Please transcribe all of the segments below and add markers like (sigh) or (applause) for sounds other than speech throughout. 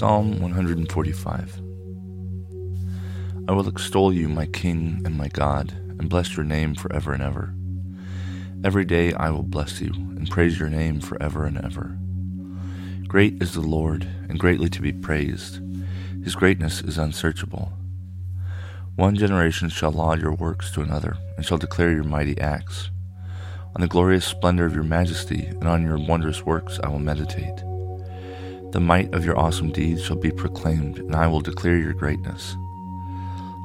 Psalm 145 I will extol you, my King and my God, and bless your name forever and ever. Every day I will bless you and praise your name forever and ever. Great is the Lord, and greatly to be praised. His greatness is unsearchable. One generation shall laud your works to another, and shall declare your mighty acts. On the glorious splendor of your majesty, and on your wondrous works I will meditate. The might of your awesome deeds shall be proclaimed, and I will declare your greatness.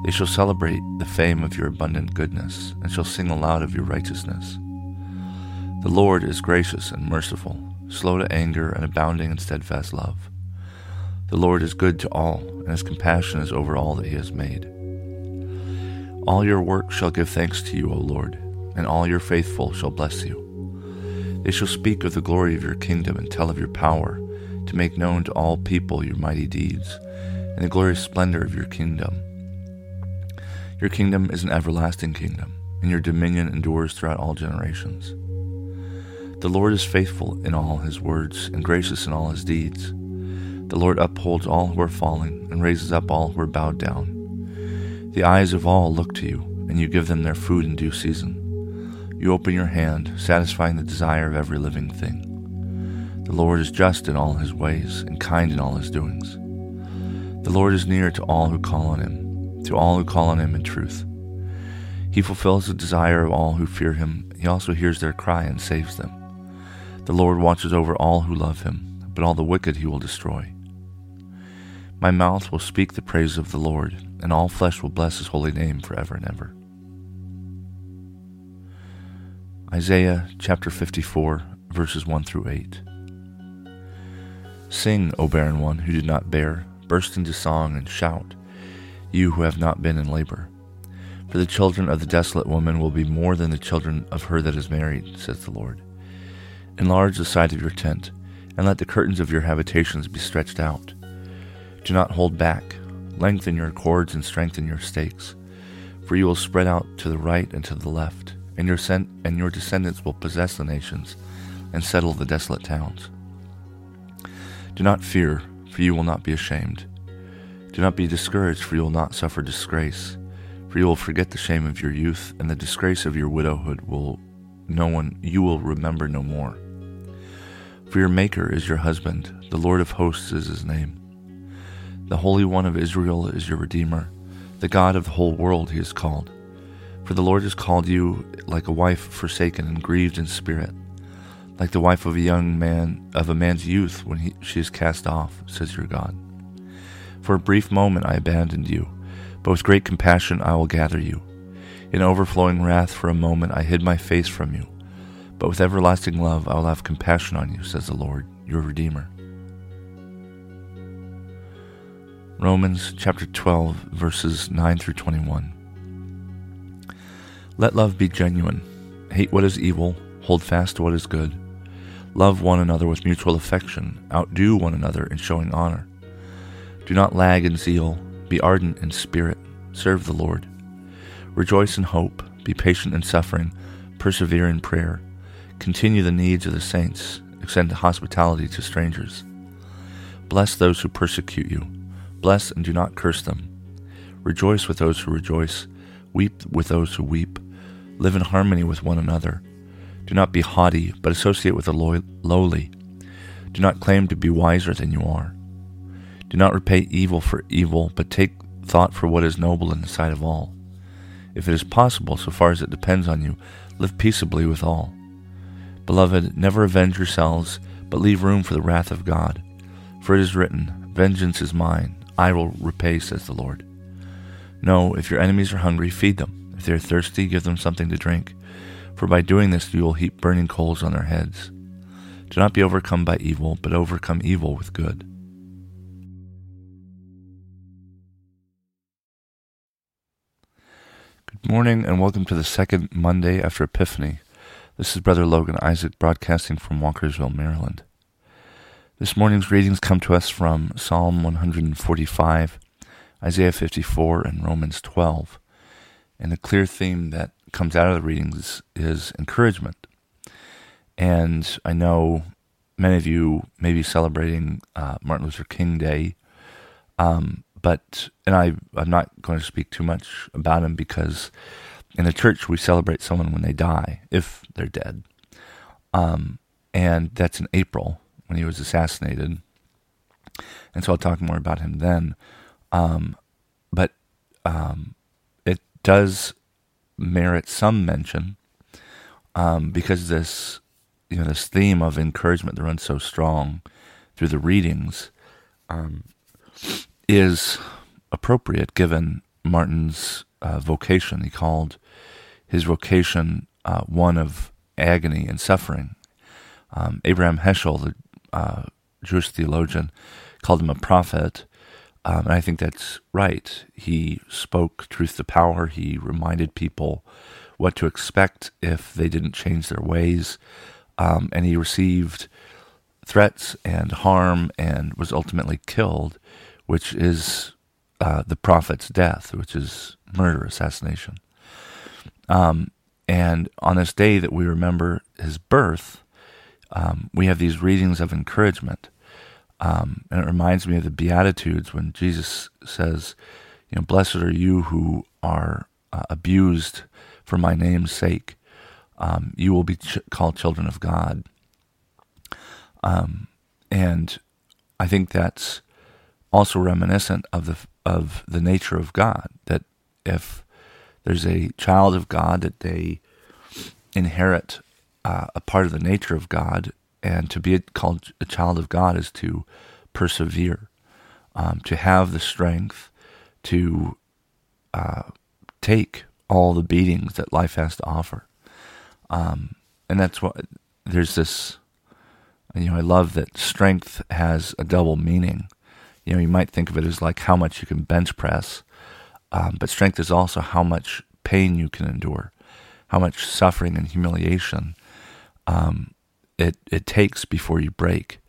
They shall celebrate the fame of your abundant goodness, and shall sing aloud of your righteousness. The Lord is gracious and merciful, slow to anger, and abounding in steadfast love. The Lord is good to all, and his compassion is over all that he has made. All your works shall give thanks to you, O Lord, and all your faithful shall bless you. They shall speak of the glory of your kingdom and tell of your power, to make known to all people your mighty deeds, and the glorious splendor of your kingdom. Your kingdom is an everlasting kingdom, and your dominion endures throughout all generations. The Lord is faithful in all his words and gracious in all his deeds. The Lord upholds all who are falling and raises up all who are bowed down. The eyes of all look to you, and you give them their food in due season. You open your hand, satisfying the desire of every living thing. The Lord is just in all his ways and kind in all his doings. The Lord is near to all who call on him to all who call on him in truth. He fulfills the desire of all who fear him. He also hears their cry and saves them. The Lord watches over all who love him, but all the wicked he will destroy. My mouth will speak the praise of the Lord, and all flesh will bless his holy name forever and ever. Isaiah chapter 54, verses 1 through 8. Sing, O barren one who did not bear, burst into song and shout you who have not been in labor. For the children of the desolate woman will be more than the children of her that is married, says the Lord. Enlarge the side of your tent, and let the curtains of your habitations be stretched out. Do not hold back. Lengthen your cords and strengthen your stakes. For you will spread out to the right and to the left, and your, sen- and your descendants will possess the nations and settle the desolate towns. Do not fear, for you will not be ashamed. Do not be discouraged, for you will not suffer disgrace. For you will forget the shame of your youth, and the disgrace of your widowhood will no one you will remember no more. For your Maker is your husband, the Lord of hosts is his name. The Holy One of Israel is your Redeemer, the God of the whole world he is called. For the Lord has called you like a wife forsaken and grieved in spirit, like the wife of a young man of a man's youth when he, she is cast off, says your God. For a brief moment I abandoned you, but with great compassion I will gather you. In overflowing wrath for a moment I hid my face from you, but with everlasting love I will have compassion on you, says the Lord, your Redeemer. Romans chapter 12, verses 9 through 21. Let love be genuine. Hate what is evil, hold fast to what is good. Love one another with mutual affection, outdo one another in showing honor. Do not lag in zeal. Be ardent in spirit. Serve the Lord. Rejoice in hope. Be patient in suffering. Persevere in prayer. Continue the needs of the saints. Extend hospitality to strangers. Bless those who persecute you. Bless and do not curse them. Rejoice with those who rejoice. Weep with those who weep. Live in harmony with one another. Do not be haughty, but associate with the lowly. Do not claim to be wiser than you are. Do not repay evil for evil, but take thought for what is noble in the sight of all. If it is possible, so far as it depends on you, live peaceably with all. Beloved, never avenge yourselves, but leave room for the wrath of God. For it is written, Vengeance is mine, I will repay, says the Lord. No, if your enemies are hungry, feed them. If they are thirsty, give them something to drink for by doing this you will heap burning coals on their heads. Do not be overcome by evil, but overcome evil with good. Good morning, and welcome to the second Monday after Epiphany. This is Brother Logan Isaac broadcasting from Walkersville, Maryland. This morning's readings come to us from Psalm 145, Isaiah 54, and Romans 12, and the clear theme that comes out of the readings is encouragement. And I know many of you may be celebrating uh, Martin Luther King Day. Um, but and I I'm not going to speak too much about him because in the church we celebrate someone when they die if they're dead, um, and that's in April when he was assassinated, and so I'll talk more about him then. Um, but um, it does merit some mention um, because this you know this theme of encouragement that runs so strong through the readings. Um, is appropriate given Martin's uh, vocation. He called his vocation uh, one of agony and suffering. Um, Abraham Heschel, the uh, Jewish theologian, called him a prophet. Um, and I think that's right. He spoke truth to power. He reminded people what to expect if they didn't change their ways. Um, and he received threats and harm and was ultimately killed which is uh, the prophet's death, which is murder, assassination. Um, and on this day that we remember his birth, um, we have these readings of encouragement. Um, and it reminds me of the Beatitudes when Jesus says, you know, blessed are you who are uh, abused for my name's sake. Um, you will be ch- called children of God. Um, and I think that's also reminiscent of the of the nature of God. That if there's a child of God, that they inherit uh, a part of the nature of God, and to be called a child of God is to persevere, um, to have the strength to uh, take all the beatings that life has to offer. Um, and that's what there's this. You know, I love that strength has a double meaning you know, you might think of it as like how much you can bench press, um, but strength is also how much pain you can endure, how much suffering and humiliation um, it it takes before you break.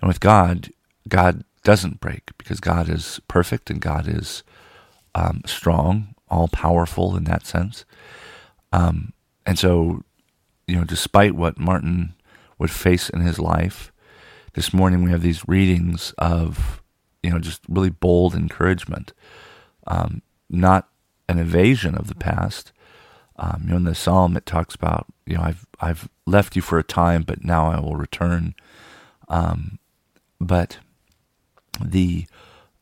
And with God, God doesn't break because God is perfect and God is um, strong, all powerful in that sense. Um, and so, you know, despite what Martin would face in his life, this morning we have these readings of you know, just really bold encouragement, um, not an evasion of the past. Um, you know, in the psalm, it talks about, you know, I've I've left you for a time, but now I will return. Um, but the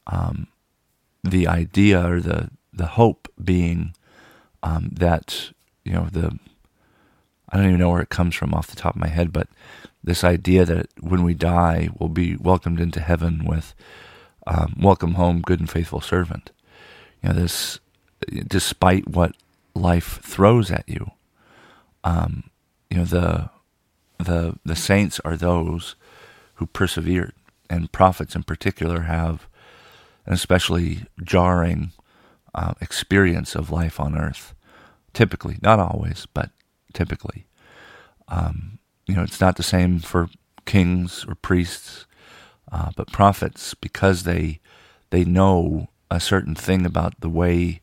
um, the idea or the the hope being um, that you know the I don't even know where it comes from off the top of my head, but this idea that when we die, we'll be welcomed into heaven with um, welcome home, good and faithful servant. You know, this, despite what life throws at you, um, you know, the, the, the saints are those who persevered, and prophets in particular have an especially jarring uh, experience of life on earth. Typically, not always, but typically. Um, you know, it's not the same for kings or priests uh, but prophets, because they they know a certain thing about the way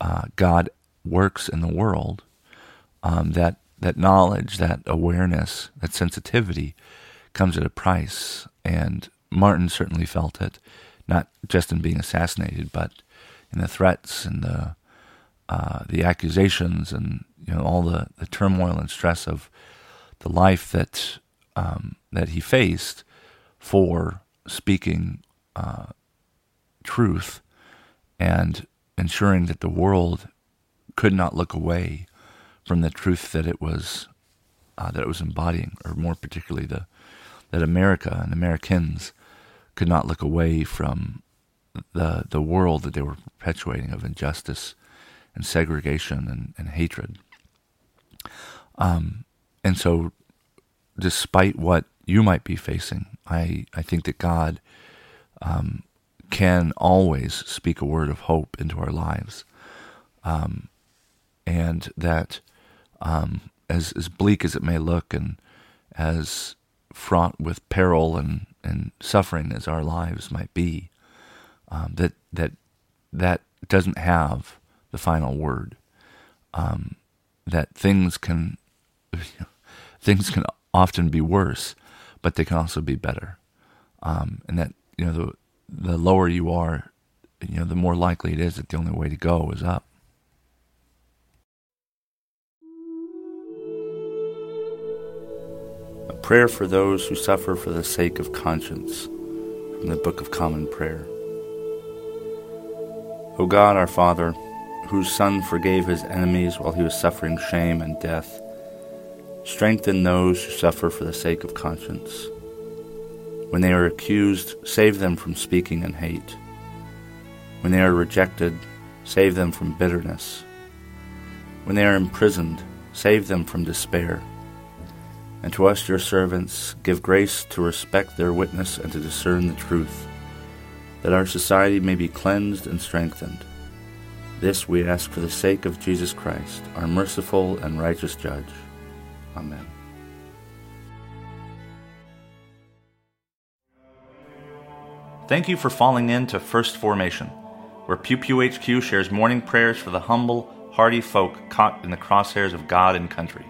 uh, God works in the world, um, that that knowledge, that awareness, that sensitivity comes at a price. And Martin certainly felt it, not just in being assassinated, but in the threats and the uh, the accusations and you know all the, the turmoil and stress of the life that um, that he faced for speaking uh, truth and ensuring that the world could not look away from the truth that it was uh, that it was embodying, or more particularly the that America and Americans could not look away from the the world that they were perpetuating of injustice and segregation and, and hatred. Um, and so, despite what you might be facing. I, I think that God um, can always speak a word of hope into our lives. Um, and that um, as as bleak as it may look, and as fraught with peril and, and suffering as our lives might be, um, that that that doesn't have the final word. Um, that things can (laughs) things can often be worse, but they can also be better. Um, and that you know the the lower you are, you know the more likely it is that the only way to go is up. A prayer for those who suffer for the sake of conscience from the Book of Common Prayer. O God, our Father, whose Son forgave his enemies while he was suffering shame and death, strengthen those who suffer for the sake of conscience. When they are accused, save them from speaking in hate. When they are rejected, save them from bitterness. When they are imprisoned, save them from despair. And to us, your servants, give grace to respect their witness and to discern the truth, that our society may be cleansed and strengthened. This we ask for the sake of Jesus Christ, our merciful and righteous Judge. Amen. Thank you for falling in to First Formation, where Pew Pew HQ shares morning prayers for the humble, hardy folk caught in the crosshairs of God and country.